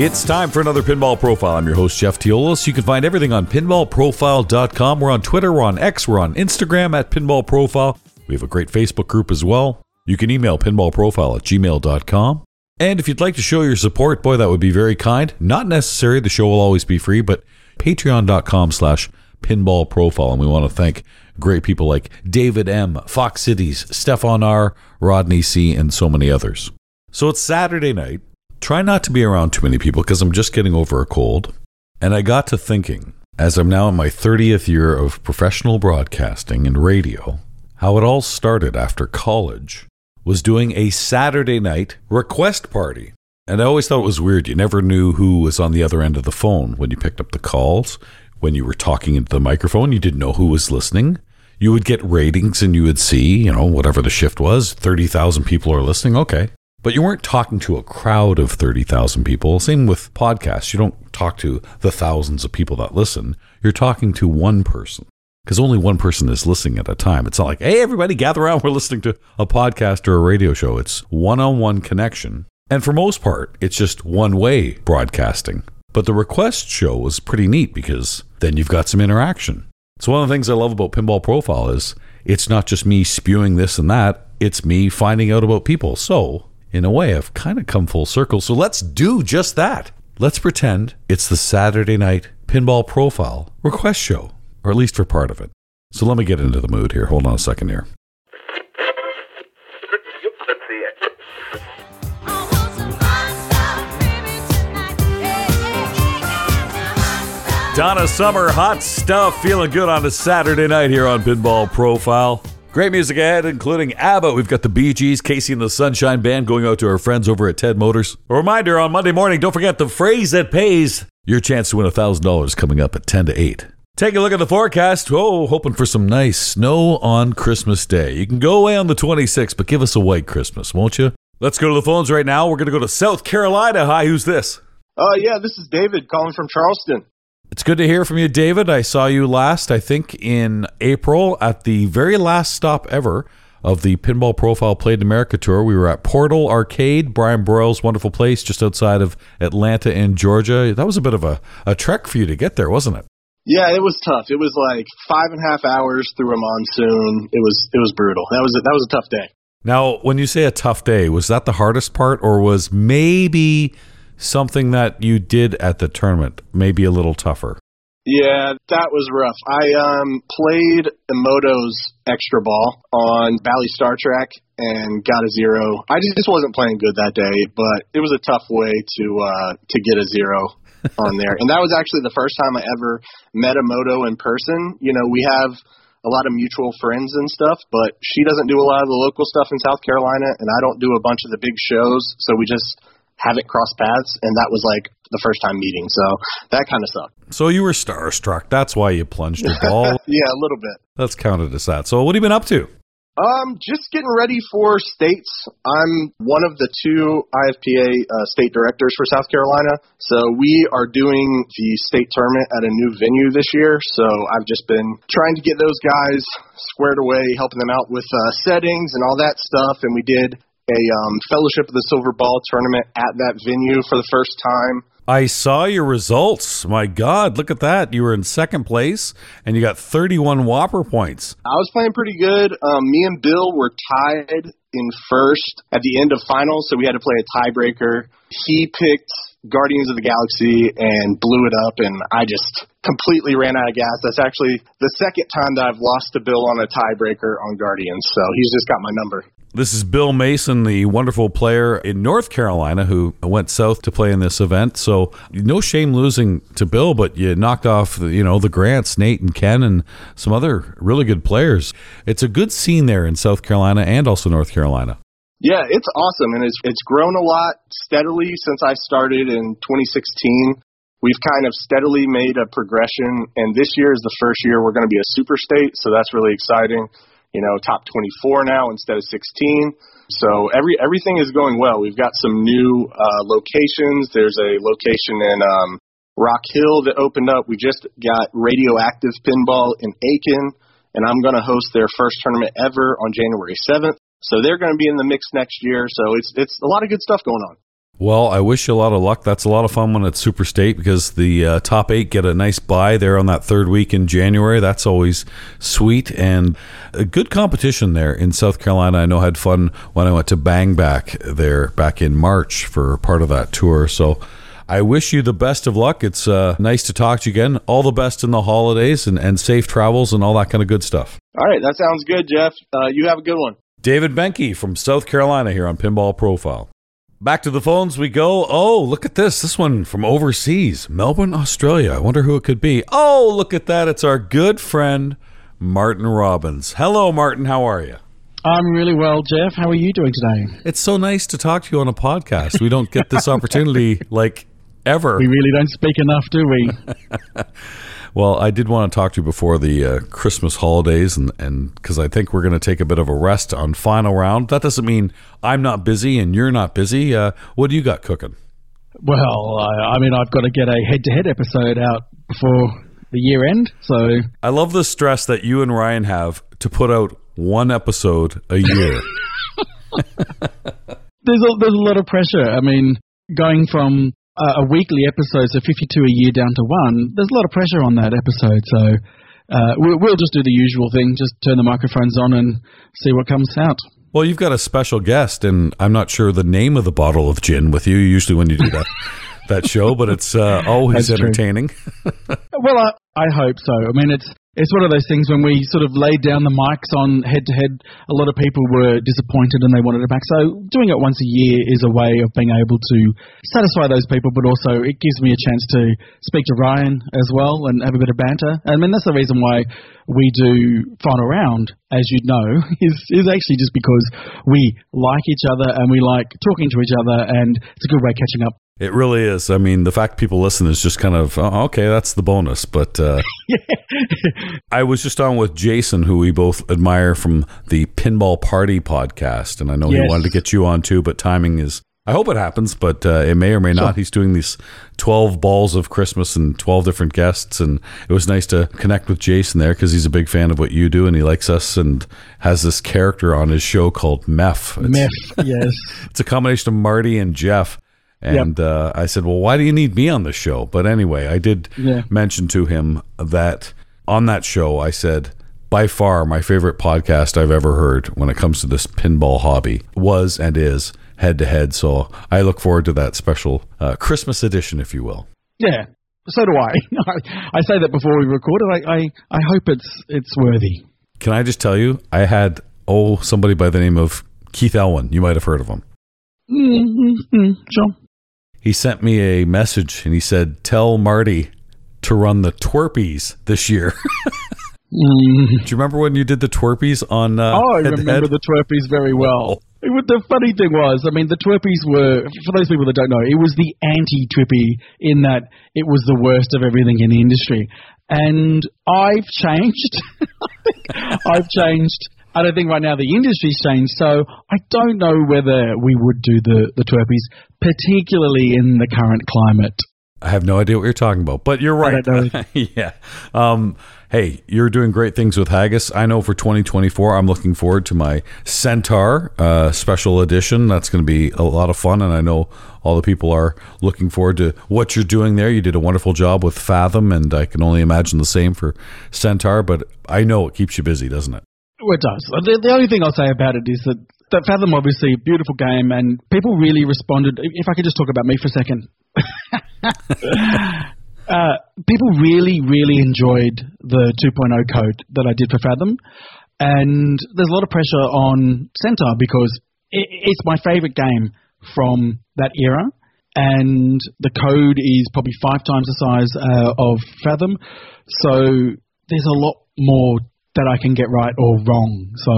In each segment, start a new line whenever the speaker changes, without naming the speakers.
It's time for another Pinball Profile. I'm your host, Jeff Teolis. You can find everything on pinballprofile.com. We're on Twitter, we're on X, we're on Instagram at Pinball Profile. We have a great Facebook group as well. You can email pinballprofile at gmail.com. And if you'd like to show your support, boy, that would be very kind. Not necessary. The show will always be free, but patreon.com slash pinball profile. And we want to thank great people like David M., Fox Cities, Stefan R., Rodney C., and so many others. So it's Saturday night. Try not to be around too many people because I'm just getting over a cold. And I got to thinking, as I'm now in my 30th year of professional broadcasting and radio, how it all started after college was doing a Saturday night request party. And I always thought it was weird. You never knew who was on the other end of the phone when you picked up the calls. When you were talking into the microphone, you didn't know who was listening. You would get ratings and you would see, you know, whatever the shift was 30,000 people are listening. Okay. But you weren't talking to a crowd of 30,000 people. Same with podcasts. You don't talk to the thousands of people that listen. You're talking to one person because only one person is listening at a time. It's not like, hey, everybody gather around. We're listening to a podcast or a radio show. It's one on one connection. And for most part, it's just one way broadcasting. But the request show was pretty neat because then you've got some interaction. So one of the things I love about Pinball Profile is it's not just me spewing this and that, it's me finding out about people. So in a way, I've kind of come full circle. So let's do just that. Let's pretend it's the Saturday night pinball profile request show, or at least for part of it. So let me get into the mood here. Hold on a second here. Donna Summer, hot stuff, feeling good on a Saturday night here on Pinball Profile. Great music ahead, including ABBA. We've got the Bee Gees, KC and the Sunshine Band going out to our friends over at Ted Motors. A reminder on Monday morning, don't forget the phrase that pays. Your chance to win $1,000 coming up at 10 to 8. Take a look at the forecast. Oh, hoping for some nice snow on Christmas Day. You can go away on the 26th, but give us a white Christmas, won't you? Let's go to the phones right now. We're going to go to South Carolina. Hi, who's this?
Uh, yeah, this is David calling from Charleston.
It's good to hear from you, David. I saw you last, I think, in April at the very last stop ever of the Pinball Profile Played in America Tour. We were at Portal Arcade, Brian Broyles' wonderful place just outside of Atlanta in Georgia. That was a bit of a, a trek for you to get there, wasn't it?
Yeah, it was tough. It was like five and a half hours through a monsoon. It was it was brutal. That was a, that was a tough day.
Now, when you say a tough day, was that the hardest part, or was maybe something that you did at the tournament maybe a little tougher?
Yeah, that was rough. I um played Emoto's extra ball on Bally Star Trek and got a zero. I just wasn't playing good that day, but it was a tough way to uh to get a zero on there. and that was actually the first time I ever met Emoto in person. You know, we have a lot of mutual friends and stuff, but she doesn't do a lot of the local stuff in South Carolina and I don't do a bunch of the big shows, so we just haven't crossed paths, and that was like the first time meeting. So that kind of sucked.
So you were starstruck. That's why you plunged your ball.
yeah, a little bit.
That's counted as that. So what have you been up to?
Um, just getting ready for states. I'm one of the two IFPA uh, state directors for South Carolina. So we are doing the state tournament at a new venue this year. So I've just been trying to get those guys squared away, helping them out with uh, settings and all that stuff. And we did a um, Fellowship of the Silver Ball tournament at that venue for the first time.
I saw your results. My God, look at that. You were in second place and you got 31 WPPR points.
I was playing pretty good. Um, me and Bill were tied in first at the end of finals, so we had to play a tiebreaker. He picked Guardians of the Galaxy and blew it up, and I just completely ran out of gas. That's actually the second time that I've lost to Bill on a tiebreaker on Guardians, so he's just got my number.
This is Bill Mason, the wonderful player in North Carolina who went south to play in this event. So no shame losing to Bill, but you knocked off, the, you know, the Grants, Nate and Ken, and some other really good players. It's a good scene there in South Carolina and also North Carolina.
Yeah, it's awesome, and it's it's grown a lot steadily since I started in 2016. We've kind of steadily made a progression, and this year is the first year we're going to be a super state, so that's really exciting you know, top 24 now instead of 16. So every everything is going well. We've got some new uh, locations. There's a location in um, Rock Hill that opened up. We just got Radioactive Pinball in Aiken, and I'm going to host their first tournament ever on January 7th. So they're going to be in the mix next year. So it's it's a lot of good stuff going on.
Well, I wish you a lot of luck. That's a lot of fun when it's Super State because the uh, top eight get a nice buy there on that third week in January. That's always sweet and a good competition there in South Carolina. I know I had fun when I went to Bang Back there back in March for part of that tour. So I wish you the best of luck. It's uh, nice to talk to you again. All the best in the holidays and, and safe travels and all that kind of good stuff.
All right, that sounds good, Jeff. Uh, you have a good one.
David Benke from South Carolina here on Pinball Profile. Back to the phones we go. Oh, look at this. This one from overseas, Melbourne, Australia. I wonder who it could be. Oh, look at that. It's our good friend, Martin Robbins. Hello, Martin. How are you?
I'm really well, Jeff. How are you doing today?
It's so nice to talk to you on a podcast. We don't get this opportunity like ever.
We really don't speak enough, do we?
Well, I did want to talk to you before the uh, Christmas holidays, and and because I think we're going to take a bit of a rest on final round. That doesn't mean I'm not busy and you're not busy. Uh, what do you got cooking?
Well, I, I mean, I've got to get a head-to-head episode out before the year end. So
I love the stress that you and Ryan have to put out one episode a year.
there's a, there's a lot of pressure. I mean, going from a weekly episode, so 52 a year down to one, there's a lot of pressure on that episode. So uh, we'll, we'll just do the usual thing, just turn the microphones on and see what comes out.
Well, you've got a special guest, and I'm not sure the name of the bottle of gin with you. Usually, when you do that that show, but it's uh, always
That's
entertaining.
well, I, I hope so. I mean, it's it's one of those things when we sort of laid down the mics on head to head, a lot of people were disappointed and they wanted it back. So doing it once a year is a way of being able to satisfy those people, but also it gives me a chance to speak to Ryan as well and have a bit of banter. I mean, that's the reason why we do final round, as you know, is is actually just because we like each other and we like talking to each other, and it's a good way of catching up.
It really is. I mean, the fact people listen is just kind of oh, okay. That's the bonus. But uh, I was just on with Jason, who we both admire from the Pinball Party podcast, and I know
Yes.
he wanted to get you on too, but timing is. I hope it happens, but uh, it may or may not. He's doing these twelve balls of Christmas and twelve different guests, and it was nice to connect with Jason there because he's a big fan of what you do, and he likes us, and has this character on his show called Meph. It's-
Meth, yes.
it's a combination of Marty and Jeff. And uh, I said, Well, why do you need me on the show? But anyway, I did
Yeah.
mention to him that on that show, I said, by far my favorite podcast I've ever heard when it comes to this pinball hobby was and is head to head. So I look forward to that special uh, Christmas edition, if you will.
Yeah, so do I. I, I say that before we record it. I, I, I hope it's it's worthy.
Can I just tell you, I had, oh, somebody by the name of Keith Elwin. You might have heard of him.
Mm-hmm. Sure.
He sent me a message and he said, "Tell Marty to run the twerpies this year."
Mm.
Do you remember when you did the twerpies on? Uh,
Oh, I
Head
remember
Head?
the twerpies very well. It the funny thing was, I mean, the twerpies were, for those people that don't know, it was the anti-twippy in that it was the worst of everything in the industry. And I've changed. I've changed. I don't think right now the industry's changed, so I don't know whether we would do the, the twerpies, particularly in the current climate.
I have no idea what you're talking about, but you're right. yeah. Um, hey, you're doing great things with Haggis. I know for 2024, I'm looking forward to my Centaur uh, special edition. That's going to be a lot of fun, and I know all the people are looking forward to what you're doing there. You did a wonderful job with Fathom, and I can only imagine the same for Centaur. But I know it keeps you busy, doesn't it?
It does. The, the only thing I'll say about it is that, that Fathom, obviously, a beautiful game, and people really responded. If I could just talk about me for a second. uh, people really, really enjoyed the 2.0 code that I did for Fathom. And there's a lot of pressure on Centaur because it, it's my favorite game from that era. And the code is probably five times the size uh, of Fathom. So there's a lot more that I can get right or wrong. So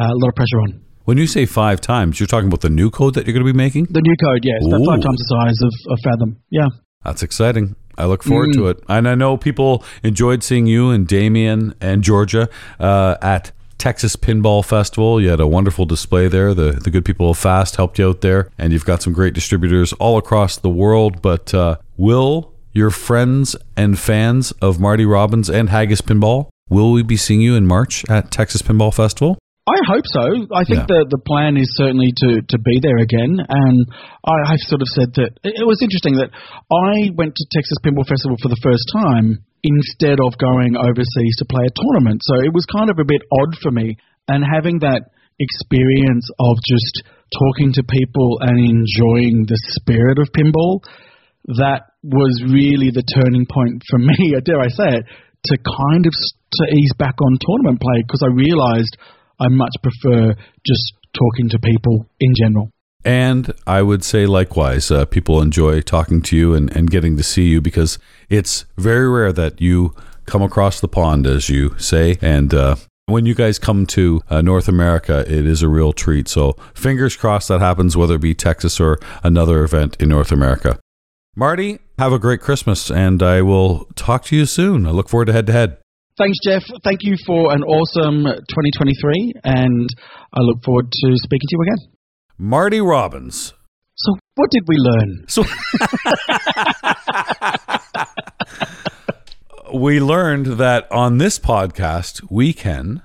uh, a lot of pressure on.
When you say five times, you're talking about the new code that you're going to be making?
The new code, yes, that's five times the size of, of Fathom. Yeah.
That's exciting. I look forward
Mm.
to it. And I know people enjoyed seeing you and Damien and Georgia uh, at Texas Pinball Festival. You had a wonderful display there. The, the good people of Fast helped you out there. And you've got some great distributors all across the world. But uh, will your friends and fans of Marty Robbins and Haggis Pinball, will we be seeing you in March at Texas Pinball Festival?
I hope so. I think
Yeah.
the the plan is certainly to to be there again, and I, I've sort of said that it, it was interesting that I went to Texas Pinball Festival for the first time instead of going overseas to play a tournament. So it was kind of a bit odd for me, and having that experience of just talking to people and enjoying the spirit of pinball, that was really the turning point for me. I dare I say it? To kind of to ease back on tournament play because I realised I much prefer just talking to people in general.
And I would say likewise, uh, people enjoy talking to you and, and getting to see you because it's very rare that you come across the pond, as you say. And uh, when you guys come to uh, North America, it is a real treat. So fingers crossed that happens, whether it be Texas or another event in North America. Marty, have a great Christmas, and I will talk to you soon. I look forward to head to head.
Thanks, Jeff. Thank you for an awesome 2023, and I look forward to speaking to you again.
Marty Robbins.
So, what did we learn?
So we learned that on this podcast we can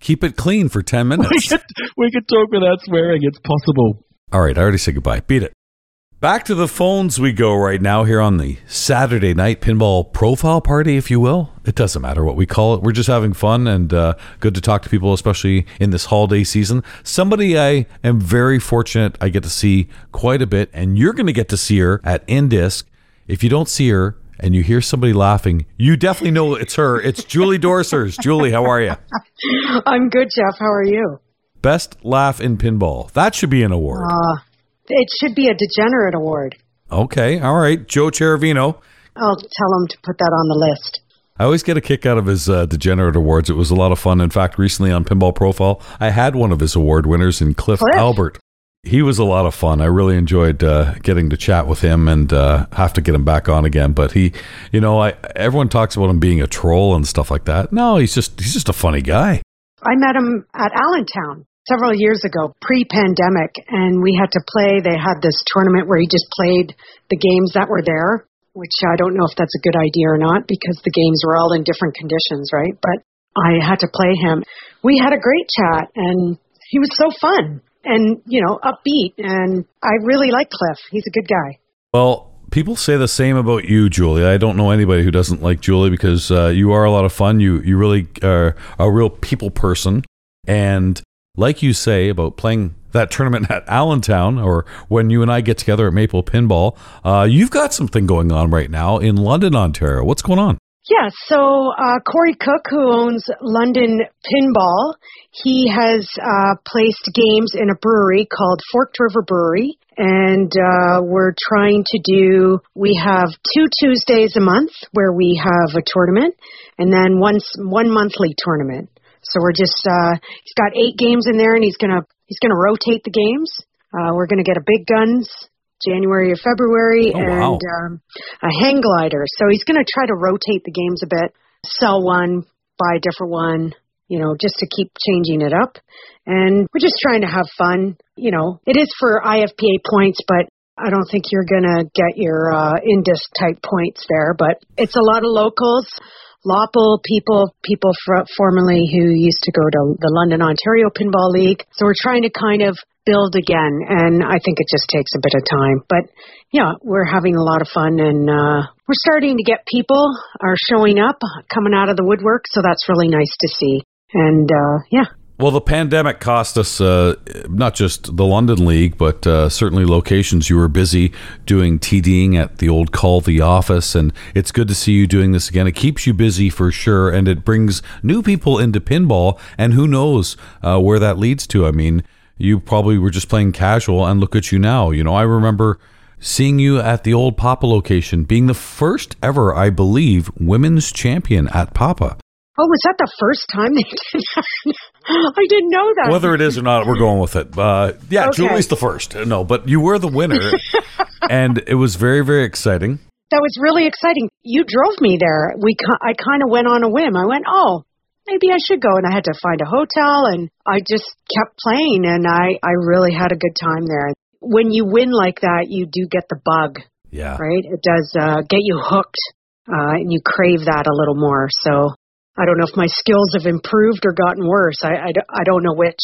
keep it clean for 10
We
minutes.
could, we could talk without swearing. It's possible.
All right, I already said goodbye. Beat it. Back to the phones we go right now here on the Saturday night pinball profile party, if you will. It doesn't matter what we call it. We're just having fun and uh, good to talk to people, especially in this holiday season. Somebody I am very fortunate I get to see quite a bit, and you're going to get to see her at Indisc. If you don't see her and you hear somebody laughing, you definitely know it's her. It's Julie Dorsers. Julie, how are you?
I'm good, Jeff. How are you?
Best laugh in pinball. That should be an award.
Uh, it should be a degenerate award.
Okay, all right. Joe Cherovino.
I'll tell him to put that on the list.
I always get a kick out of his uh, degenerate awards. It was a lot of fun. In fact, recently on Pinball Profile, I had one of his award winners in Cliff,
Cliff?
Albert. He was a lot of fun. I really enjoyed uh, getting to chat with him and uh, have to get him back on again. But he, you know, I everyone talks about him being a troll and stuff like that. No, he's just he's just a funny guy.
I met him at Allentown several years ago, pre-pandemic, and we had to play. They had this tournament where he just played the games that were there, which I don't know if that's a good idea or not because the games were all in different conditions, right? But I had to play him. We had a great chat, and he was so fun and you know upbeat, and I really like Cliff. He's a good guy.
Well, people say the same about you, Julie. I don't know anybody who doesn't like Julie because uh, you are a lot of fun. You you really are a real people person, and like you say about playing that tournament at Allentown, or when you and I get together at Maple Pinball, uh, you've got something going on right now in London, Ontario. What's going on?
Yeah, so uh, Corey Cook, who owns London Pinball, he has uh, placed games in a brewery called Forked River Brewery, and uh, we're trying to do. We have two Tuesdays a month where we have a tournament, and then once one monthly tournament. So we're just. Uh, he's got eight games in there, and he's gonna he's gonna rotate the games. Uh, we're gonna get a big guns January or February,
Oh, wow.
and um, a hang glider. So he's going to try to rotate the games a bit, sell one, buy a different one, you know, just to keep changing it up. And we're just trying to have fun. You know, it is for IFPA points, but I don't think you're going to get your uh, Indus type points there. But it's a lot of locals. Lopple people, people fr- formerly who used to go to the London Ontario Pinball League. So we're trying to kind of build again, and I think it just takes a bit of time. But yeah, we're having a lot of fun, and uh, we're starting to get people are showing up, coming out of the woodwork. So that's really nice to see. And uh, yeah,
Well, the pandemic cost us uh, not just the London League, but uh, certainly locations. You were busy doing TDing at the old Call the Office, and it's good to see you doing this again. It keeps you busy for sure, and it brings new people into pinball, and who knows uh, where that leads to. I mean, you probably were just playing casual, and look at you now. You know, I remember seeing you at the old Papa location, being the first ever, I believe, women's champion at Papa.
Oh, was that the first time they did that? I didn't know that.
Whether it is or not, we're going with it. Uh, yeah,
Okay.
Julie's the first. No, but you were the winner, and it was very, very exciting.
that was really exciting. You drove me there. We I kind of went on a whim. I went, oh, maybe I should go, and I had to find a hotel, and I just kept playing, and I I really had a good time there. When you win like that, you do get the bug,
Yeah.
right? It does uh, get you hooked, uh, and you crave that a little more. So I don't know if my skills have improved or gotten worse. I, I, I don't know which,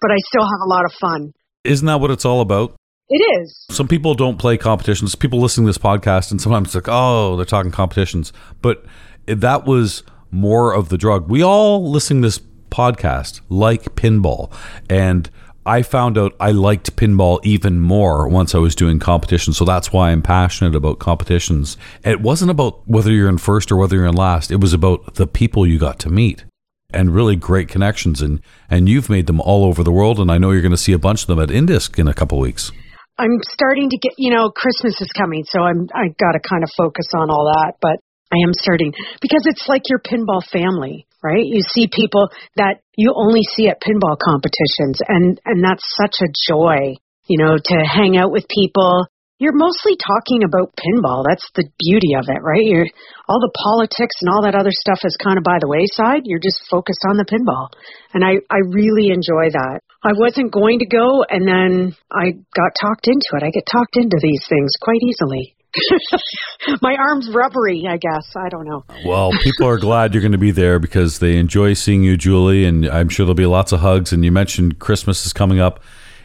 but I still have a lot of fun.
Isn't that what it's all about?
It is.
Some people don't play competitions. People listening to this podcast, and sometimes it's like, oh, they're talking competitions. But that was more of the drug. We all listening to this podcast like pinball. And I found out I liked pinball even more once I was doing competitions. So that's why I'm passionate about competitions. It wasn't about whether you're in first or whether you're in last. It was about the people you got to meet and really great connections. And, and you've made them all over the world. And I know you're going to see a bunch of them at Indisc in a couple weeks.
I'm starting to get, you know, Christmas is coming, so I'm I got to kind of focus on all that, but I am starting because it's like your pinball family right? You see people that you only see at pinball competitions and and that's such a joy, you know, to hang out with people. You're mostly talking about pinball. That's the beauty of it, right? You're all the politics and all that other stuff is kind of by the wayside. You're just focused on the pinball. And I I really enjoy that. I wasn't going to go and then I got talked into it. I get talked into these things quite easily. My arm's rubbery, I guess. I don't know.
Well, people are glad you're going to be there because they enjoy seeing you, Julie, and I'm sure there'll be lots of hugs. And you mentioned Christmas is coming up.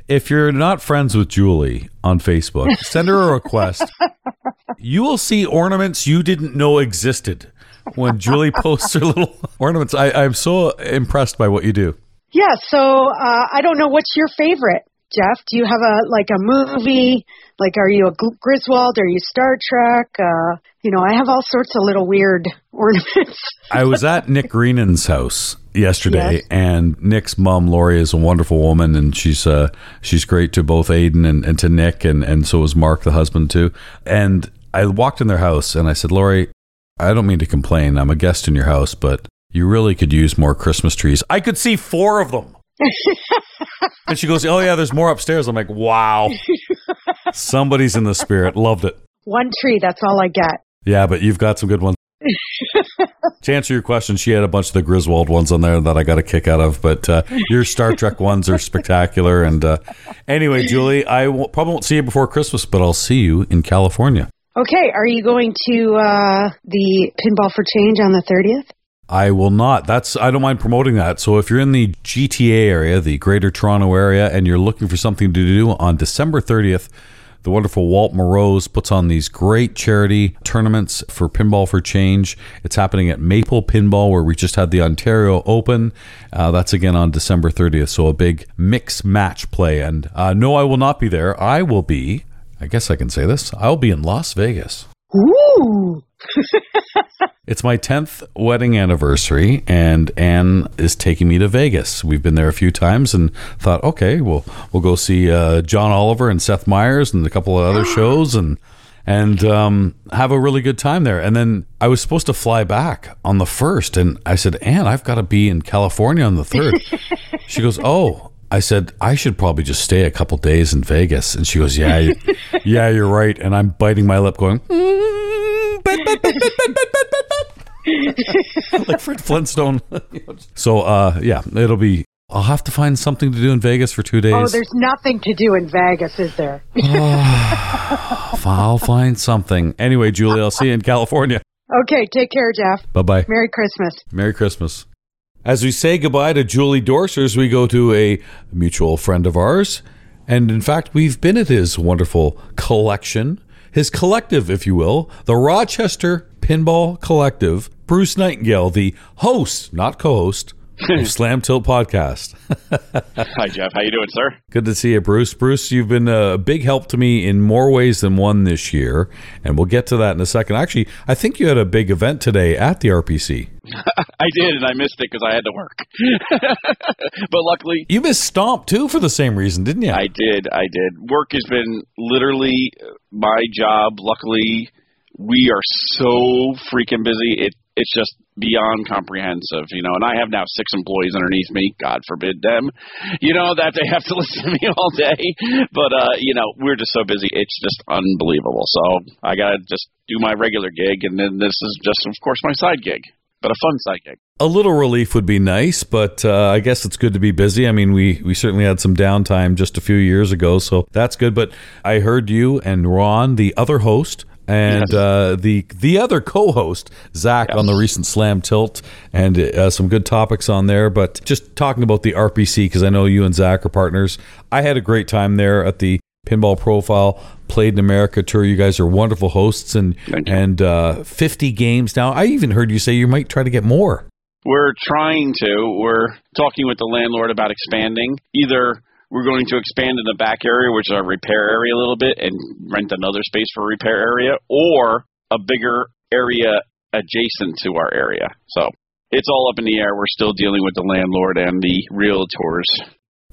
If you're not friends with Julie on Facebook, send her a request. you will see ornaments you didn't know existed when Julie posts her little ornaments. I, I'm so impressed by what you do.
Yeah, so uh, I don't know what's your favorite. Jeff? Do you have a like a movie? Like, are you a Griswold? Are you Star Trek? Uh, you know, I have all sorts of little weird ornaments.
I was at Nick Greenan's house yesterday, yes. and Nick's mom, Lori, is a wonderful woman, and she's uh, she's great to both Aiden and, and to Nick, and and so is Mark, the husband, too. And I walked in their house, and I said, Lori, I don't mean to complain. I'm a guest in your house, but you really could use more Christmas trees. I could see four of them. And she goes, "Oh yeah, there's more upstairs." I'm like, "Wow, somebody's in the spirit." Loved it.
One tree, that's all I get.
Yeah, but you've got some good ones. to answer your question, she had a bunch of the Griswold ones on there that I got a kick out of. But uh, your Star Trek ones are spectacular. And uh, anyway, Julie, I probably won't see you before Christmas, but I'll see you in California.
Okay, are you going to uh, the Pinball for Change on the 30th?
I will not. That's I don't mind promoting that. So if you're in the GTA area, the Greater Toronto area, and you're looking for something to do on December 30th, the wonderful Walt Morose puts on these great charity tournaments for Pinball for Change. It's happening at Maple Pinball, where we just had the Ontario Open. Uh, that's again on December 30th. So a big mix match play. And uh, no, I will not be there. I will be. I guess I can say this. I'll be in Las Vegas.
Ooh.
it's my 10th wedding anniversary, and Anne is taking me to Vegas. We've been there a few times and thought, okay, we'll, we'll go see uh, John Oliver and Seth Meyers and a couple of other shows and and um, have a really good time there. And then I was supposed to fly back on the first, and I said, Anne, I've got to be in California on the third. she goes, Oh, I said I should probably just stay a couple days in Vegas, and she goes, "Yeah, yeah, you're right." And I'm biting my lip, going, like Fred Flintstone. so, uh, yeah, it'll be. I'll have to find something to do in Vegas for two days.
Oh, there's nothing to do in Vegas, is there?
I'll find something. Anyway, Julie, I'll see you in California.
Okay, take care, Jeff.
Bye bye.
Merry Christmas.
Merry Christmas. As we say goodbye to Julie Dorsers, we go to a mutual friend of ours. And in fact, we've been at his wonderful collection his collective, if you will, the Rochester Pinball Collective, Bruce Nightingale, the host, not co-host, of Slam Tilt Podcast.
Hi, Jeff. How you doing, sir?
Good to see you, Bruce. Bruce, you've been a big help to me in more ways than one this year, and we'll get to that in a second. Actually, I think you had a big event today at the RPC.
I did, and I missed it because I had to work. but luckily,
you missed Stomp too for the same reason, didn't you?
I did. I did. Work has been literally my job. Luckily, we are so freaking busy. It it's just beyond comprehensive, you know. And I have now six employees underneath me. God forbid them, you know, that they have to listen to me all day. But uh, you know, we're just so busy. It's just unbelievable. So I gotta just do my regular gig, and then this is just, of course, my side gig but a fun side gig.
A little relief would be nice, but uh, I guess it's good to be busy. I mean, we we certainly had some downtime just a few years ago, so that's good. But I heard you and Ron, the other host and
Yes.
uh, the the other co-host Zach
Yes.
on the recent Slam Tilt, and uh, some good topics on there. But just talking about the RPC because I know you and Zach are partners. I had a great time there at the Pinball Profile Played in America tour. You guys are wonderful hosts, and and uh, fifty games now. I even heard you say you might try to get more.
We're trying to. We're talking with the landlord about expanding. Either we're going to expand in the back area, which is our repair area a little bit, and rent another space for repair area, or a bigger area adjacent to our area. So it's all up in the air. We're still dealing with the landlord and the realtors.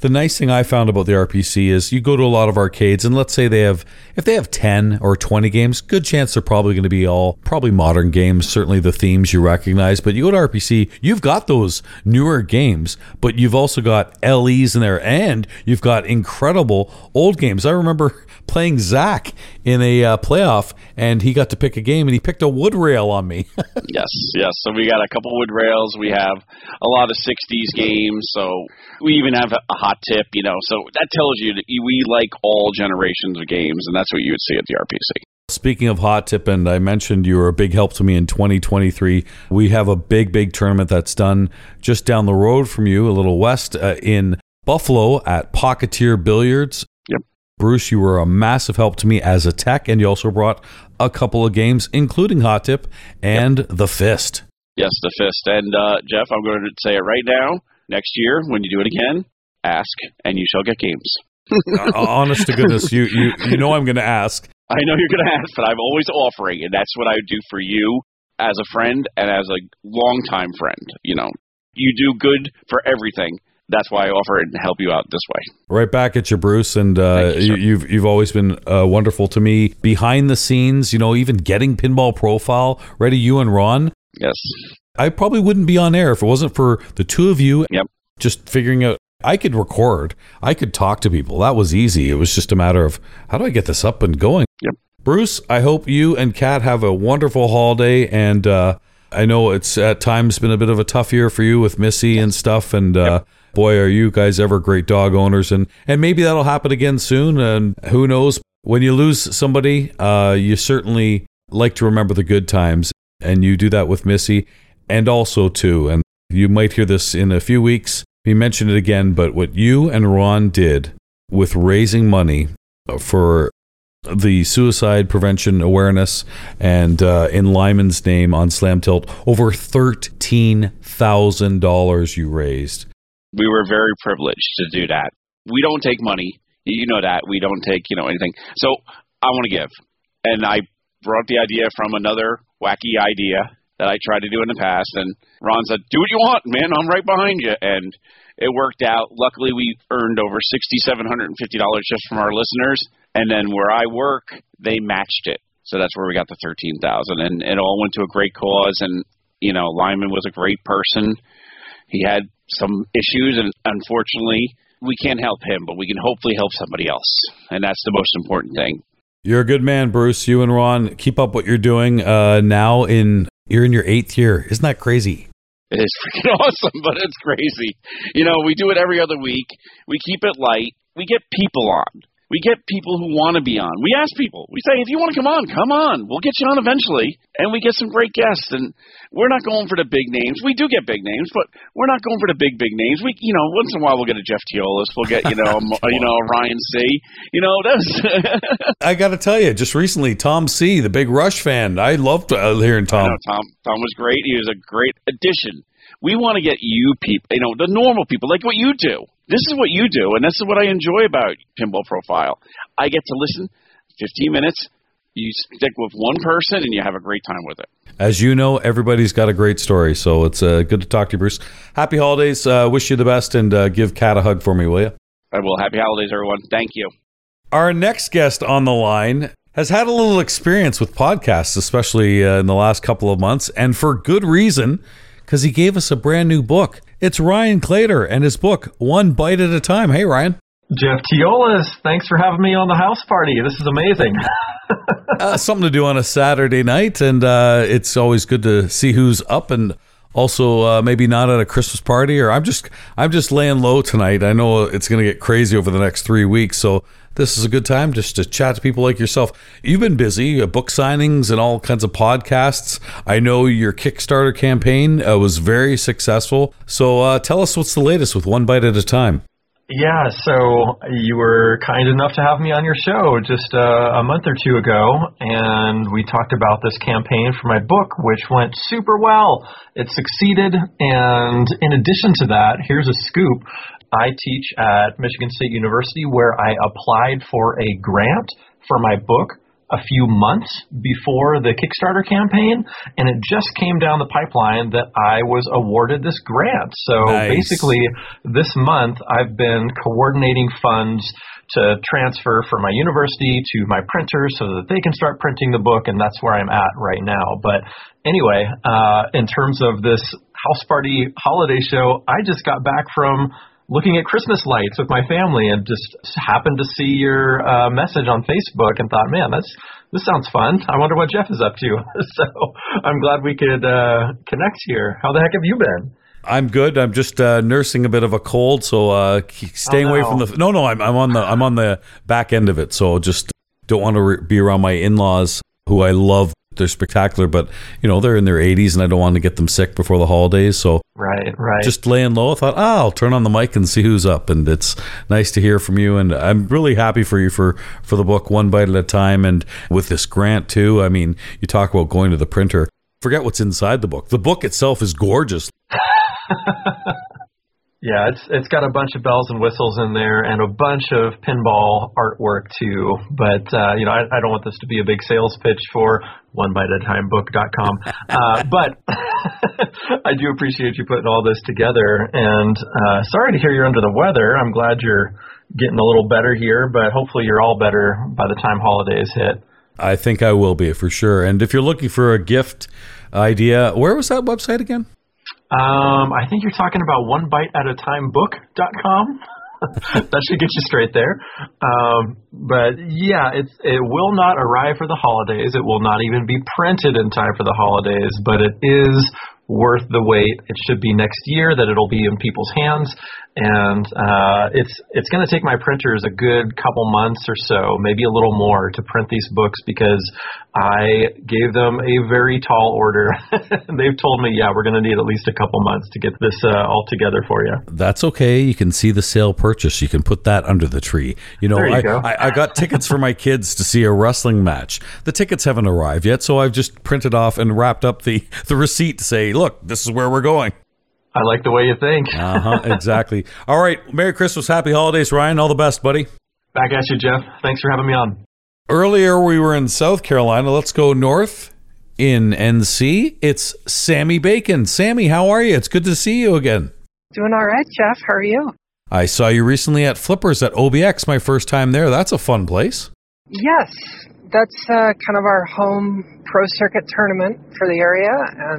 The nice thing I found about the RPC is you go to a lot of arcades and let's say they have if they have 10 or 20 games, good chance they're probably going to be all probably modern games, certainly the themes you recognize, but you go to RPC, you've got those newer games, but you've also got LEs in there and you've got incredible old games. I remember playing Zach in a uh, playoff and he got to pick a game and he picked a wood rail on me.
Yes, yes. So we got a couple wood rails. We have a lot of '60s games. So we even have a hot tip. You know, so that tells you that we like all generations of games, and that's what you would see at the RPC.
Speaking of hot tip, and I mentioned you were a big help to me in 2023. We have a big, big tournament that's done just down the road from you, a little west uh, in Buffalo at Pocketeer Billiards.
Yep.
Bruce, you were a massive help to me as a tech, and you also brought a couple of games, including Hot Tip and The Fist.
Yes, the fist. And uh, Jeff, I'm going to say it right now. Next year, when you do it again, ask, and you shall get games.
Uh, honest to goodness, you, you, you know I'm going to ask.
I know you're going to ask, but I'm always offering, and that's what I would do for you as a friend and as a longtime friend. You know, you do good for everything. That's why I offer it and help you out this way.
Right back at you, Bruce, and uh,
you,
you, you've you've always been uh, wonderful to me behind the scenes. You know, even getting pinball profile ready. You and Ron,
Yes.
I probably wouldn't be on air if it wasn't for the two of you.
Yep.
Just figuring out. I could record. I could talk to people. That was easy. It was just a matter of how do I get this up and going.
Yep.
Bruce, I hope you and Kat have a wonderful holiday. And uh, I know it's at times been a bit of a tough year for you with Missy and stuff. And uh, boy, are you guys ever great dog owners. And, and maybe that'll happen again soon. And who knows? When you lose somebody, uh, you certainly like to remember the good times. And you do that with Missy and also, too. And you might hear this in a few weeks. We mentioned it again, but what you and Ron did with raising money for the suicide prevention awareness and uh, in Lyman's name on Slam Tilt, over $13,000 you raised.
We were very privileged to do that. We don't take money. You know that. We don't take, you know, anything. So I want to give. And I brought the idea from another wacky idea that I tried to do in the past. And Ron said, do what you want, man. I'm right behind you. And it worked out. Luckily, we earned over $6,750 just from our listeners. And then where I work, they matched it. So that's where we got the 13000 And it all went to a great cause. And, you know, Lyman was a great person he had some issues and unfortunately we can't help him but we can hopefully help somebody else and that's the most important thing
You're a good man, Bruce. You and Ron, keep up what you're doing uh, now in you're in your eighth year. Isn't that crazy?
it is freaking awesome but it's crazy you know we do it every other week we keep it light we get people on we get people who want to be on we ask people we say if you want to come on come on we'll get you on eventually and we get some great guests and we're not going for the big names we do get big names but we're not going for the big big names we you know once in a while we'll get a jeff teolis we'll get you know a, you know ryan c you know that's
I got to tell you, just recently, Tom C, the big Rush fan. I loved uh, hearing Tom.
know Tom. Tom was great. He was a great addition. We want to get you people, you know, the normal people, like what you do. This is what you do, and this is what I enjoy about Pinball Profile. I get to listen 15 minutes. You stick with one person, and you have a great time with it.
As you know, everybody's got a great story, so it's uh, good to talk to you, Bruce. Happy holidays. Uh, wish you the best, and uh, give Kat a hug for me, will you?
I will. Happy holidays, everyone. Thank you.
Our next guest on the line has had a little experience with podcasts, especially uh, in the last couple of months, and for good reason, because he gave us a brand new book. It's Ryan Claytor and his book, One Bite at a Time. Hey, Ryan.
Jeff Teolis, thanks for having me on the house party. This is amazing.
uh, something to do on a Saturday night, and uh, it's always good to see who's up and also uh, maybe not at a Christmas party. Or I'm just I'm just laying low tonight. I know it's going to get crazy over the next three weeks, so this is a good time just to chat to people like yourself. You've been busy, uh, book signings and all kinds of podcasts. I know your Kickstarter campaign uh, was very successful. So uh, tell us what's the latest with One Bite at a Time.
Yeah, so you were kind enough to have me on your show just uh, a month or two ago, and we talked about this campaign for my book, which went super well. It succeeded, and in addition to that, here's a scoop. I teach at Michigan State University where I applied for a grant for my book a few months before the Kickstarter campaign, and it just came down the pipeline that I was awarded this grant. So
Nice.
basically, this month I've been coordinating funds to transfer from my university to my printer so that they can start printing the book, and that's where I'm at right now. But anyway, uh, in terms of this house party holiday show, I just got back from looking at Christmas lights with my family and just happened to see your uh, message on Facebook and thought, man, that's this sounds fun. I wonder what Jeff is up to. so I'm glad we could uh, connect here. How the heck have you been?
I'm good. I'm just uh, nursing a bit of a cold, so uh, staying
Oh,
away from the. No, no, I'm, I'm on the I'm on the back end of it, so just don't want to re- be around my in-laws, who I love. They're spectacular, but you know they're in their 80s, and I don't want to get them sick before the holidays. So
Right, right.
just laying low. I thought, ah, I'll turn on the mic and see who's up, and it's nice to hear from you. And I'm really happy for you for for the book, one bite at a time, and with this grant too. I mean, you talk about going to the printer. Forget what's inside the book. The book itself is gorgeous.
Yeah, it's it's got a bunch of bells and whistles in there and a bunch of pinball artwork too. But uh, you know, I, I don't want this to be a big sales pitch for onebiteatatimebook.com. Uh, but I do appreciate you putting all this together. And uh, sorry to hear you're under the weather. I'm glad you're getting a little better here, but hopefully you're all better by the time holidays hit.
I think I will be for sure. And if you're looking for a gift idea, where was that website again?
Um, I think you're talking about onebiteatatimebook.com. that should get you straight there. Um, but yeah, it's it will not arrive for the holidays. It will not even be printed in time for the holidays, but it is worth the wait. It should be next year that it'll be in people's hands, and uh, it's it's going to take my printers a good couple months or so, maybe a little more, to print these books because I gave them a very tall order. They've told me, yeah, we're going to need at least a couple months to get this uh, all together for you.
That's okay. You can see the sale purchase. You can put that under the tree. You know,
you
I,
go.
I, I got tickets for my kids to see a wrestling match. The tickets haven't arrived yet, so I've just printed off and wrapped up the, the receipt to say, look, this is where we're going.
I like the way you think.
Uh huh. exactly. All right. Merry Christmas. Happy holidays, Ryan. All the best, buddy.
Back at you, Jeff. Thanks for having me on.
Earlier, we were in South Carolina. Let's go north in NC. It's Sammie Bacon. Sammie, how are you? It's good to see you again.
Doing all right, Jeff. How are you?
I saw you recently at Flippers at OBX, my first time there. That's a fun place.
Yes, that's uh, kind of our home pro circuit tournament for the area, and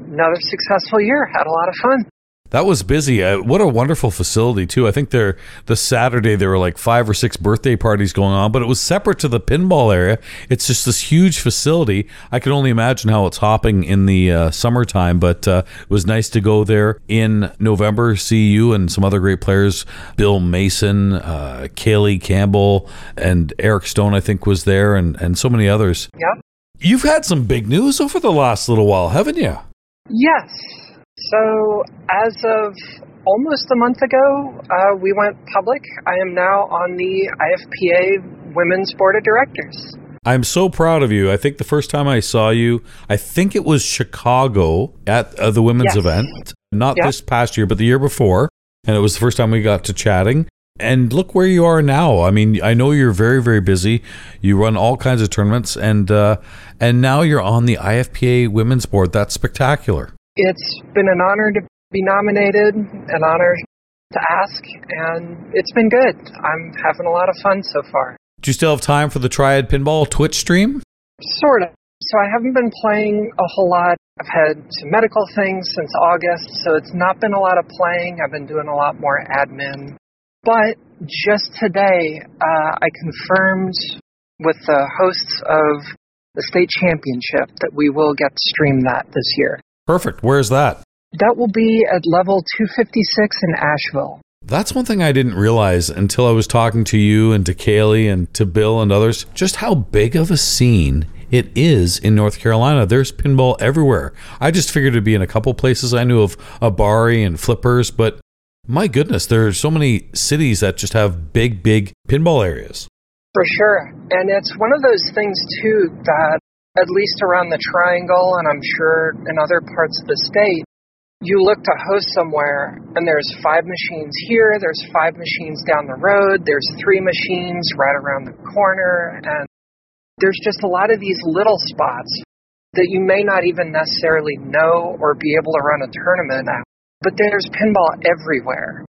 another successful year. Had a lot of fun.
That was busy. Uh, what a wonderful facility too. I think there the Saturday there were like five or six birthday parties going on, but it was separate to the pinball area. It's just this huge facility. I can only imagine how it's hopping in the uh, summertime, but uh, it was nice to go there in November. See you and some other great players, Bill Mason, uh, Kaylee Campbell, and Eric Stone. I think was there, and and so many others.
Yep.
You've had some big news over the last little while, haven't you?
Yes. So, as of almost a month ago, uh, we went public. I am now on the IFPA Women's Board of Directors.
I'm so proud of you. I think the first time I saw you, I think it was Chicago at uh, the women's
Yes.
event, not
Yeah.
this past year, but the year before. And it was the first time we got to chatting. And look where you are now. I mean, I know you're very, very busy. You run all kinds of tournaments, and uh, and now you're on the IFPA Women's Board. That's spectacular.
It's been an honor to be nominated, an honor to ask, and it's been good. I'm having a lot of fun so far.
Do you still have time for the Triad Pinball Twitch stream?
Sort of. So I haven't been playing a whole lot. I've had some medical things since August, so it's not been a lot of playing. I've been doing a lot more admin. But just today, uh, I confirmed with the hosts of the state championship that we will get to stream that this year.
Perfect. Where's that?
That will be at level 256 in Asheville.
That's one thing I didn't realize until I was talking to you and to Kaylee and to Bill and others, just how big of a scene it is in North Carolina. There's pinball everywhere. I just figured it'd be in a couple places. I knew of Abari and Flippers, but my goodness, there are so many cities that just have big, big pinball areas.
For sure. And it's one of those things, too, that at least around the triangle, and I'm sure in other parts of the state, you look to host somewhere and there's five machines here, there's five machines down the road, there's three machines right around the corner, and there's just a lot of these little spots that you may not even necessarily know or be able to run a tournament at. But there's pinball everywhere.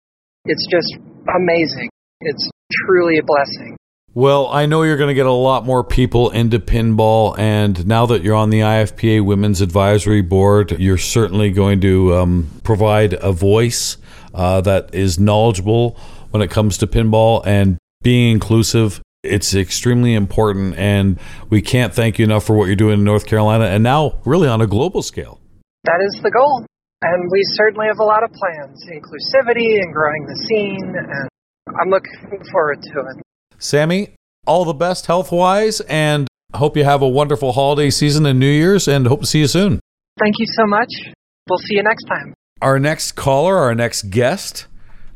It's just amazing. It's truly a blessing.
Well, I know you're going to get a lot more people into pinball, and now that you're on the IFPA Women's Advisory Board, you're certainly going to um, provide a voice uh, that is knowledgeable when it comes to pinball and being inclusive. It's extremely important, and we can't thank you enough for what you're doing in North Carolina and now really on a global scale.
That is the goal. And we certainly have a lot of plans inclusivity and growing the scene, and I'm looking forward to it.
Sammie, all the best health wise, and hope you have a wonderful holiday season and New Year's, and hope to see you soon.
Thank you so much. We'll see you next time.
Our next caller, our next guest,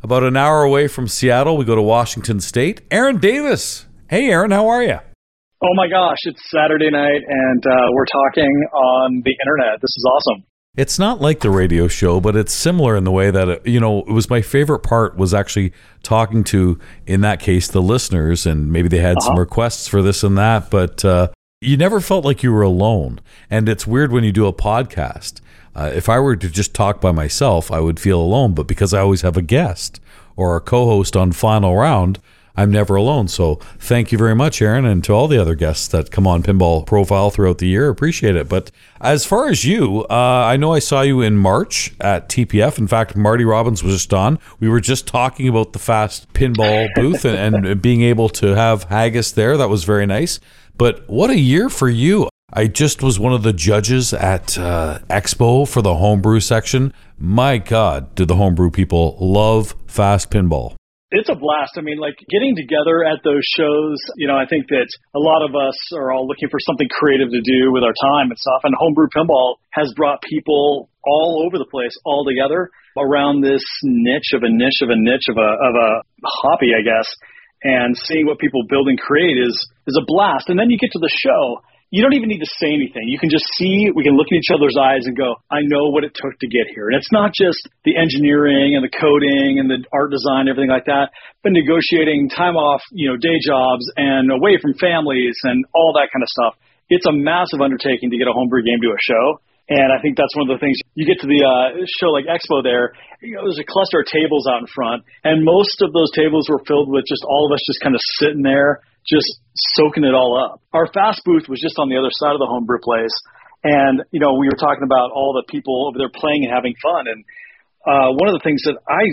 about an hour away from Seattle, we go to Washington State. Aaron Davis. Hey, Aaron, how are you?
Oh my gosh, it's Saturday night, and uh, we're talking on the internet. This is awesome.
It's not like the radio show, but it's similar in the way that it, you know it was my favorite part was actually talking to in that case the listeners and maybe they had uh-huh. some requests for this and that, but uh, you never felt like you were alone. And it's weird when you do a podcast. Uh, if I were to just talk by myself, I would feel alone, but because I always have a guest or a co-host on Final Round, I'm never alone. So thank you very much, Aaron, and to all the other guests that come on Pinball Profile throughout the year. Appreciate it. But as far as you, uh, I know I saw you in March at TPF. In fact, Marty Robbins was just on. We were just talking about the fast pinball booth and, and being able to have Haggis there. That was very nice. But what a year for you. I just was one of the judges at uh, Expo for the homebrew section. My God, did the homebrew people love fast pinball?
It's a blast. I mean, like getting together at those shows, you know, I think that a lot of us are all looking for something creative to do with our time and stuff. And homebrew pinball has brought people all over the place, all together around this niche of a niche of a niche of a, of a hobby, I guess. And seeing what people build and create is, is a blast. And then you get to the show you don't even need to say anything. You can just see, we can look in each other's eyes and go, I know what it took to get here. And it's not just the engineering and the coding and the art design, everything like that, but negotiating time off, you know, day jobs and away from families and all that kind of stuff. It's a massive undertaking to get a homebrew game to a show. And I think that's one of the things you get to the uh, show like Expo there. You know, there's a cluster of tables out in front, and most of those tables were filled with just all of us just kind of sitting there just soaking it all up. Our fast booth was just on the other side of the homebrew place, and you know we were talking about all the people over there playing and having fun. And uh, one of the things that I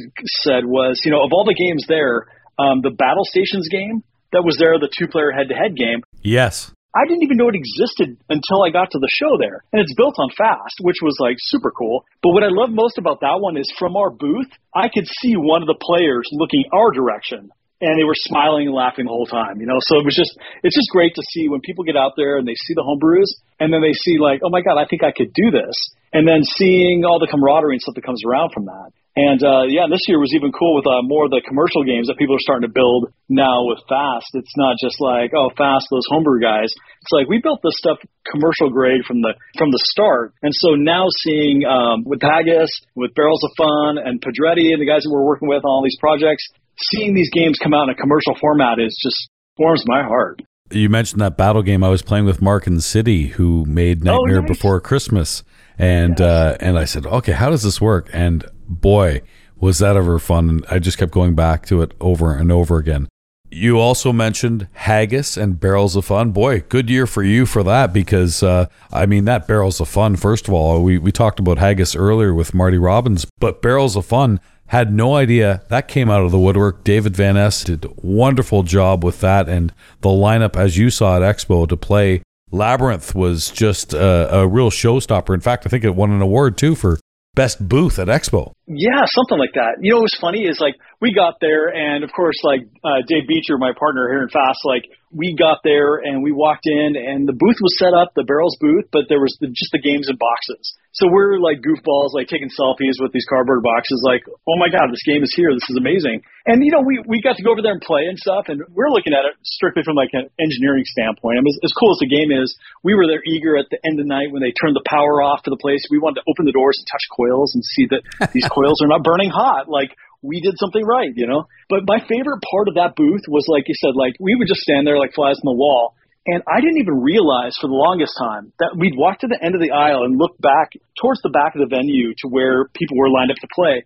said was, you know, of all the games there, um, the Battle Stations game that was there, the two-player head-to-head game.
Yes.
I didn't even know it existed until I got to the show there. And it's built on fast, which was like super cool. But what I love most about that one is from our booth, I could see one of the players looking our direction and they were smiling and laughing the whole time, you know. So it was just it's just great to see when people get out there and they see the homebrews and then they see like, oh my god, I think I could do this, and then seeing all the camaraderie and stuff that comes around from that. And uh, yeah, this year was even cool with uh, more of the commercial games that people are starting to build now with Fast. It's not just like oh Fast, those homebrew guys. It's like we built this stuff commercial grade from the from the start. And so now seeing um, with Haggis, with Barrels of Fun, and Pedretti and the guys that we're working with on all these projects, seeing these games come out in a commercial format is just warms my heart.
You mentioned that battle game I was playing with Mark in the City, who made oh, Nightmare oh, nice. Before Christmas, and uh, and I said, okay, how does this work? And boy, was that ever fun! And I just kept going back to it over and over again. You also mentioned Haggis and Barrels of Fun. Boy, good year for you for that because, uh, I mean, that Barrels of Fun, first of all, we, we talked about Haggis earlier with Marty Robbins, but Barrels of Fun had no idea that came out of the woodwork. David Van Ness did a wonderful job with that, and the lineup, as you saw at Expo, to play Labyrinth was just a, a real showstopper. In fact, I think it won an award too for best booth at Expo.
Yeah, something like that. You know, what was funny is like we got there, and of course, like uh, Dave Beecher, my partner here in Fast, like we got there and we walked in, and the booth was set up, the barrels booth, but there was the, just the games in boxes. So we're like goofballs, like taking selfies with these cardboard boxes, like, oh my god, this game is here, this is amazing. And you know, we we got to go over there and play and stuff, and we're looking at it strictly from like an engineering standpoint. I mean, as, as cool as the game is, we were there eager at the end of the night when they turned the power off to the place. We wanted to open the doors and touch coils and see that these coils are not burning hot. Like we did something right, you know. But my favorite part of that booth was like you said, like we would just stand there like flies on the wall. And I didn't even realize for the longest time that we'd walk to the end of the aisle and look back towards the back of the venue to where people were lined up to play.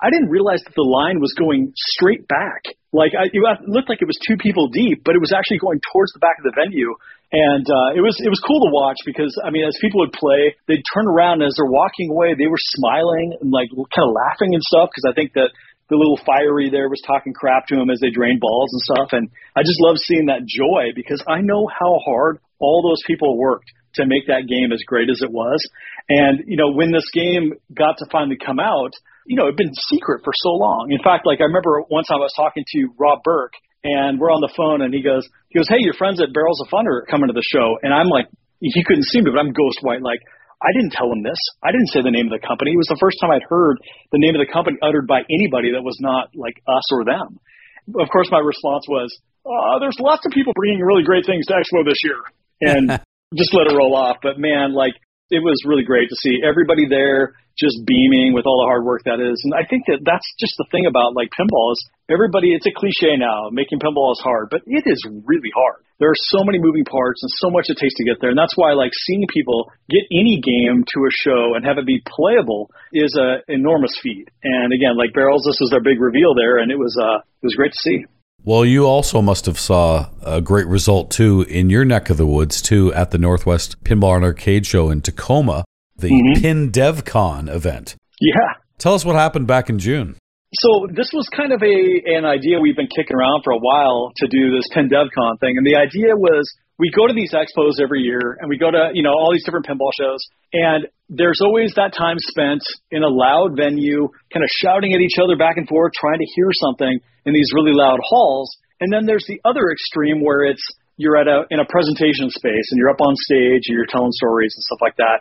I didn't realize that the line was going straight back. Like I, it looked like it was two people deep, but it was actually going towards the back of the venue. And uh, it was it was cool to watch because I mean, as people would play, they'd turn around and as they're walking away, they were smiling and like kind of laughing and stuff because I think that the little fiery there was talking crap to him as they drained balls and stuff. And I just love seeing that joy because I know how hard all those people worked to make that game as great as it was. And, you know, when this game got to finally come out, you know, it'd been secret for so long. In fact, like I remember one time I was talking to Rob Berk and we're on the phone and he goes, he goes, Hey, your friends at Barrels of Fun are coming to the show. And I'm like, he couldn't see me, but I'm ghost white. Like, I didn't tell him this. I didn't say the name of the company. It was the first time I'd heard the name of the company uttered by anybody that was not like us or them. Of course, my response was, uh, "There's lots of people bringing really great things to Expo this year," and just let it roll off. But man, like it was really great to see everybody there just beaming with all the hard work that is. And I think that that's just the thing about like pinball is everybody. It's a cliche now. Making pinball is hard, but it is really hard there are so many moving parts and so much it takes to get there. And that's why like seeing people get any game to a show and have it be playable is a enormous feat. And again, like Barrels, this was their big reveal there, and it was uh, it was great to see.
Well, you also must have saw a great result too in your neck of the woods too at the Northwest Pinball and Arcade Show in Tacoma, the mm-hmm. Pin DevCon event.
Yeah.
Tell us what happened back in June.
So this was kind of a an idea we've been kicking around for a while to do this Pin DevCon thing, and the idea was we go to these expos every year, and we go to you know all these different pinball shows, and there's always that time spent in a loud venue, kind of shouting at each other back and forth, trying to hear something in these really loud halls, and then there's the other extreme where it's you're at a in a presentation space and you're up on stage and you're telling stories and stuff like that.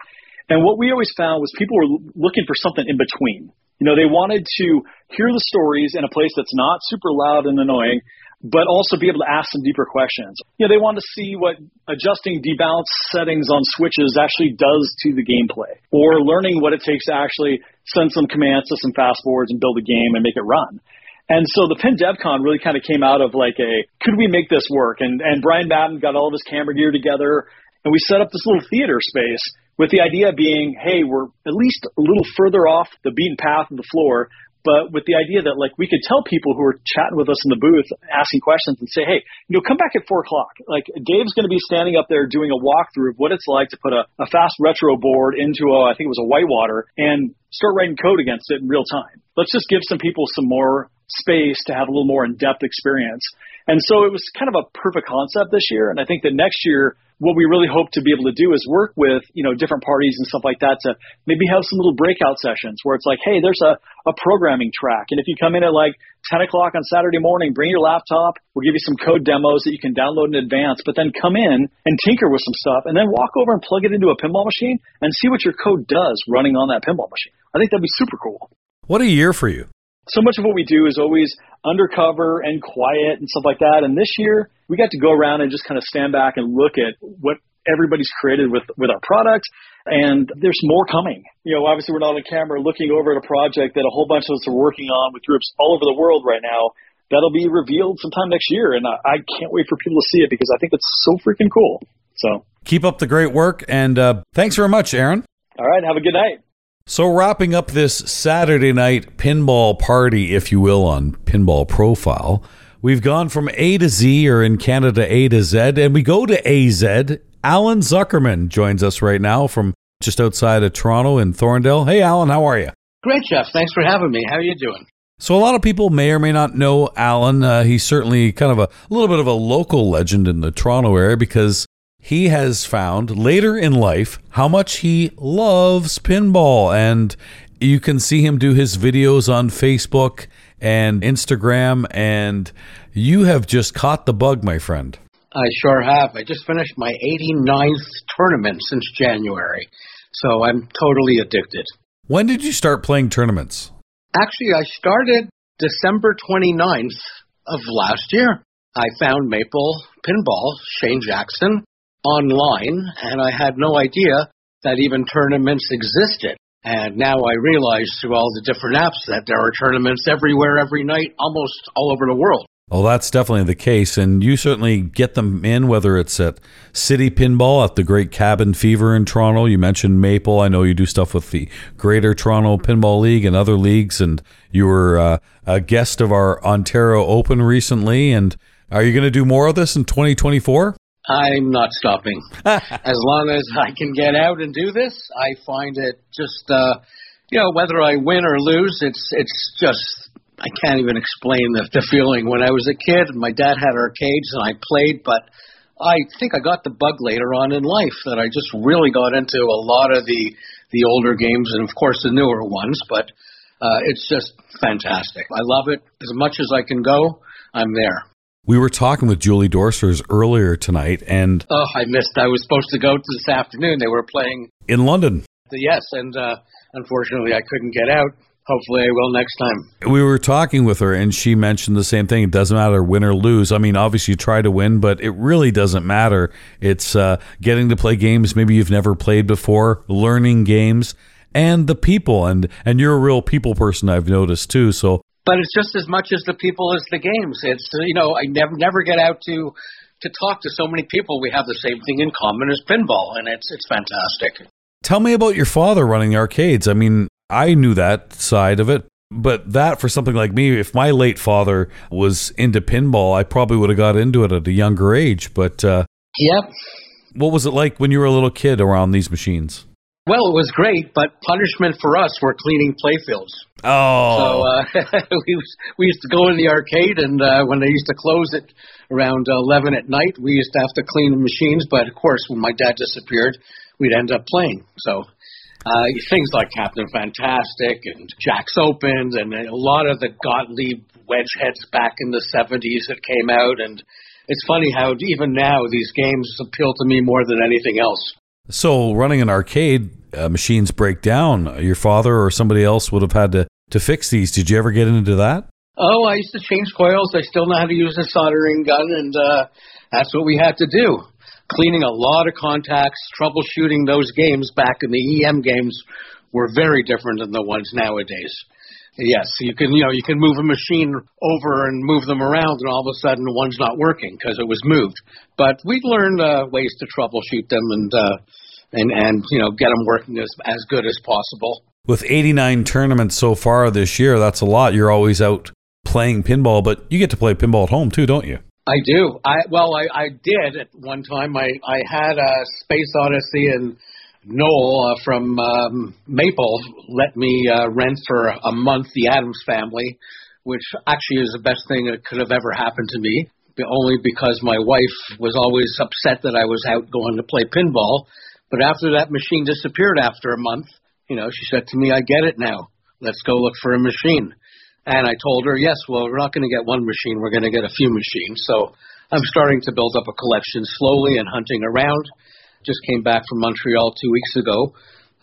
And what we always found was people were looking for something in between. You know, they wanted to hear the stories in a place that's not super loud and annoying, but also be able to ask some deeper questions. You know, they wanted to see what adjusting debounce settings on switches actually does to the gameplay, or learning what it takes to actually send some commands to some fast boards and build a game and make it run. And so the Pin DevCon really kind of came out of like a, could we make this work? And, and Brian Madden got all of his camera gear together and we set up this little theater space with the idea being, hey, we're at least a little further off the beaten path of the floor, but with the idea that like we could tell people who are chatting with us in the booth, asking questions, and say, hey, you know, come back at four o'clock. Like Dave's going to be standing up there doing a walkthrough of what it's like to put a, a fast retro board into a, I think it was a whitewater, and start writing code against it in real time. Let's just give some people some more space to have a little more in-depth experience. And so it was kind of a perfect concept this year. And I think that next year what we really hope to be able to do is work with, you know, different parties and stuff like that to maybe have some little breakout sessions where it's like, hey, there's a, a programming track. And if you come in at like 10 o'clock on Saturday morning, bring your laptop. We'll give you some code demos that you can download in advance, but then come in and tinker with some stuff and then walk over and plug it into a pinball machine and see what your code does running on that pinball machine. I think that'd be super cool.
What a year for you
so much of what we do is always undercover and quiet and stuff like that. And this year, we got to go around and just kind of stand back and look at what everybody's created with with our product. And there's more coming. You know, obviously, we're not on camera looking over at a project that a whole bunch of us are working on with groups all over the world right now. That'll be revealed sometime next year, and I, I can't wait for people to see it because I think it's so freaking cool. So
keep up the great work, and uh, thanks very much, Aaron.
All right, have a good night.
So, wrapping up this Saturday night pinball party, if you will, on Pinball Profile, we've gone from A to Z, or in Canada, A to Z, and we go to AZ. Alan Zuckerman joins us right now from just outside of Toronto in Thorndale. Hey, Alan, how are you?
Great, Jeff. Thanks for having me. How are you doing?
So, a lot of people may or may not know Alan. Uh, he's certainly kind of a, a little bit of a local legend in the Toronto area because he has found later in life how much he loves pinball. And you can see him do his videos on Facebook and Instagram, and you have just caught the bug, my friend.
I sure have. I just finished my 89th tournament since January, so I'm totally addicted.
When did you start playing tournaments?
Actually, I started December 29th of last year. I found Maple Pinball, Shane Jackson, online, and I had no idea that even tournaments existed. And now I realize through all the different apps that there are tournaments everywhere, every night, almost all over the world.
Well, that's definitely the case. And you certainly get them in, whether it's at City Pinball at the Great Cabin Fever in Toronto. You mentioned Maple. I know you do stuff with the Greater Toronto Pinball League and other leagues. And you were uh, a guest of our Ontario Open recently. And are you going to do more of this in 2024?
I'm not stopping. as long as I can get out and do this, I find it just, uh, you know, whether I win or lose, it's it's just I can't even explain the, the feeling. When I was a kid, my dad had arcades and I played, but I think I got the bug later on in life that I just really got into a lot of the the older games and of course the newer ones. But uh, it's just fantastic. I love it as much as I can go. I'm there.
We were talking with Julie Dorsers earlier tonight, and
oh, I missed. I was supposed to go to this afternoon. They were playing
in London.
Yes, and uh, unfortunately, I couldn't get out. Hopefully, I will next time.
We were talking with her, and she mentioned the same thing. It doesn't matter win or lose. I mean, obviously, you try to win, but it really doesn't matter. It's uh, getting to play games maybe you've never played before, learning games, and the people. and And you're a real people person. I've noticed too. So
but it's just as much as the people as the games. It's you know I never never get out to to talk to so many people. We have the same thing in common as pinball, and it's it's fantastic.
Tell me about your father running the arcades. I mean, I knew that side of it, but that for something like me, if my late father was into pinball, I probably would have got into it at a younger age. But uh,
yep.
What was it like when you were a little kid around these machines?
Well, it was great, but punishment for us were cleaning playfields.
Oh.
So uh, we was, we used to go in the arcade, and uh, when they used to close it around eleven at night, we used to have to clean the machines. But of course, when my dad disappeared, we'd end up playing. So uh, things like Captain Fantastic and Jack's Opens, and a lot of the Gottlieb wedge heads back in the '70s that came out, and it's funny how even now these games appeal to me more than anything else.
So, running an arcade, uh, machines break down. Your father or somebody else would have had to, to fix these. Did you ever get into that?
Oh, I used to change coils. I still know how to use a soldering gun, and uh, that's what we had to do. Cleaning a lot of contacts, troubleshooting those games back in the EM games were very different than the ones nowadays. Yes, you can you know you can move a machine over and move them around, and all of a sudden one's not working because it was moved. But we learned uh, ways to troubleshoot them and uh, and and you know get them working as as good as possible.
With 89 tournaments so far this year, that's a lot. You're always out playing pinball, but you get to play pinball at home too, don't you?
I do. I well, I, I did at one time. I I had a Space Odyssey and Noel uh, from um, Maple let me uh, rent for a month the Addams Family, which actually is the best thing that could have ever happened to me. Only because my wife was always upset that I was out going to play pinball. But after that machine disappeared after a month, you know, she said to me, "I get it now. Let's go look for a machine." And I told her, "Yes, well, we're not going to get one machine. We're going to get a few machines." So I'm starting to build up a collection slowly and hunting around just came back from Montreal two weeks ago.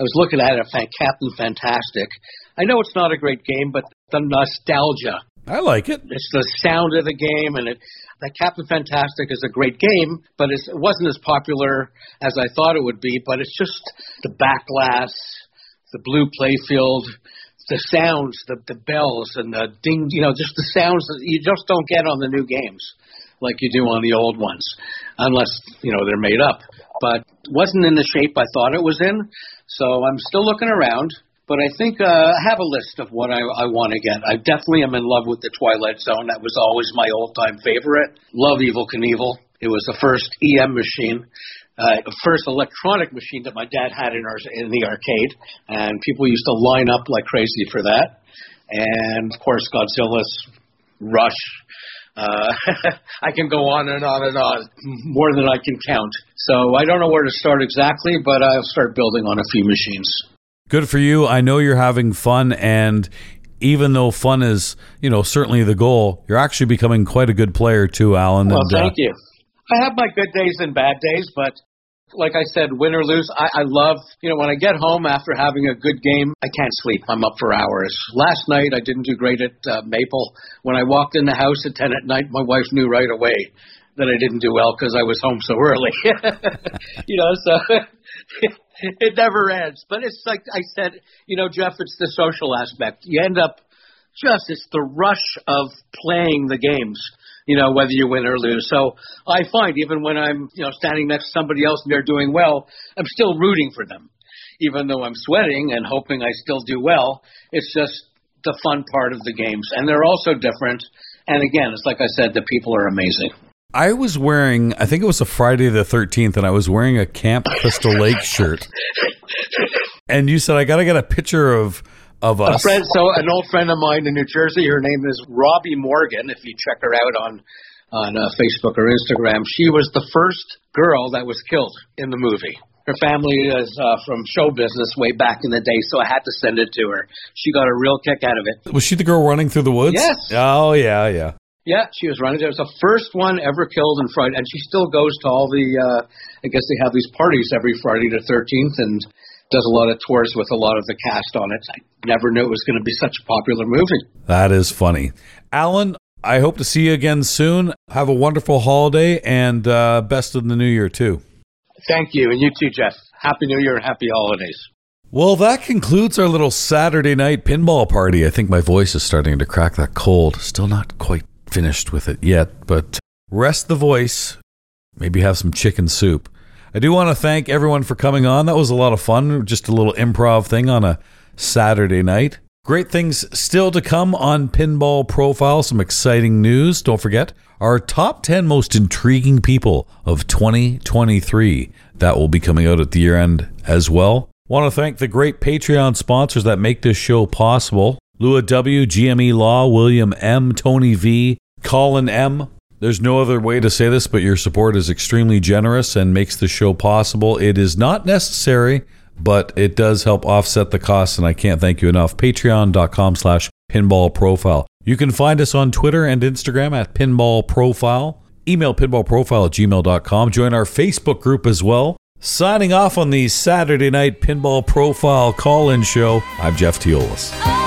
I was looking at it, Captain Fantastic. I know it's not a great game, but the nostalgia.
I like it.
It's the sound of the game, and it. That Captain Fantastic is a great game, but it wasn't as popular as I thought it would be. But it's just the backglass, the blue playfield, the sounds, the the bells, and the ding. You know, just the sounds that you just don't get on the new games like you do on the old ones, unless you know they're made up but wasn't in the shape I thought it was in. So I'm still looking around, but I think uh, I have a list of what I, I want to get. I definitely am in love with the Twilight Zone. That was always my all-time favorite. Love Evel Knievel. It was the first EM machine, uh, the first electronic machine that my dad had in our in the arcade, and people used to line up like crazy for that. And of course, Godzilla's Rush, uh, I can go on and on and on, more than I can count. So I don't know where to start exactly, but I'll start building on a few machines.
Good for you. I know you're having fun and even though fun is, you know, certainly the goal, you're actually becoming quite a good player too, Alan.
Well,
and,
thank uh, you. I have my good days and bad days, but like I said, win or lose, I, I love, you know, when I get home after having a good game, I can't sleep. I'm up for hours. Last night, I didn't do great at uh, Maple. When I walked in the house at 10 at night, my wife knew right away that I didn't do well because I was home so early. you know, so it never ends. But it's like I said, you know, Jeff, it's the social aspect. You end up just, it's the rush of playing the games you know, whether you win or lose. So I find even when I'm, you know, standing next to somebody else and they're doing well, I'm still rooting for them. Even though I'm sweating and hoping I still do well, it's just the fun part of the games. And they're also different. And again, it's like I said, the people are amazing.
I was wearing, I think it was a Friday the 13th, and I was wearing a Camp Crystal Lake shirt. And you said, I got to get a picture of of us.
A friend, so an old friend of mine in New Jersey. Her name is Robbi Morgan. If you check her out on on uh, Facebook or Instagram, she was the first girl that was killed in the movie. Her family is uh, from show business way back in the day, so I had to send it to her. She got a real kick out of it.
Was she the girl running through the woods?
Yes.
Oh yeah, yeah.
Yeah, she was running. It was the first one ever killed in Friday, and she still goes to all the. Uh, I guess they have these parties every Friday the 13th, and does a lot of tours with a lot of the cast on it. I never knew it was going to be such a popular movie.
That is funny. Alan, I hope to see you again soon. Have a wonderful holiday and uh, best of the new year, too.
Thank you. And you too, Jeff. Happy New Year and happy holidays.
Well, that concludes our little Saturday night pinball party. I think my voice is starting to crack that cold. Still not quite finished with it yet, but rest the voice. Maybe have some chicken soup. I do want to thank everyone for coming on. That was a lot of fun. Just a little improv thing on a Saturday night. Great things still to come on Pinball Profile. Some exciting news. Don't forget our top 10 most intriguing people of 2023. That will be coming out at the year end as well. Want to thank the great Patreon sponsors that make this show possible Lua W., GME Law, William M., Tony V., Colin M., there's no other way to say this, but your support is extremely generous and makes the show possible. It is not necessary, but it does help offset the costs, and I can't thank you enough. Patreon.com slash pinball profile. You can find us on Twitter and Instagram at pinball profile. Email pinballprofile at gmail.com. Join our Facebook group as well. Signing off on the Saturday night pinball profile call in show, I'm Jeff Teolis.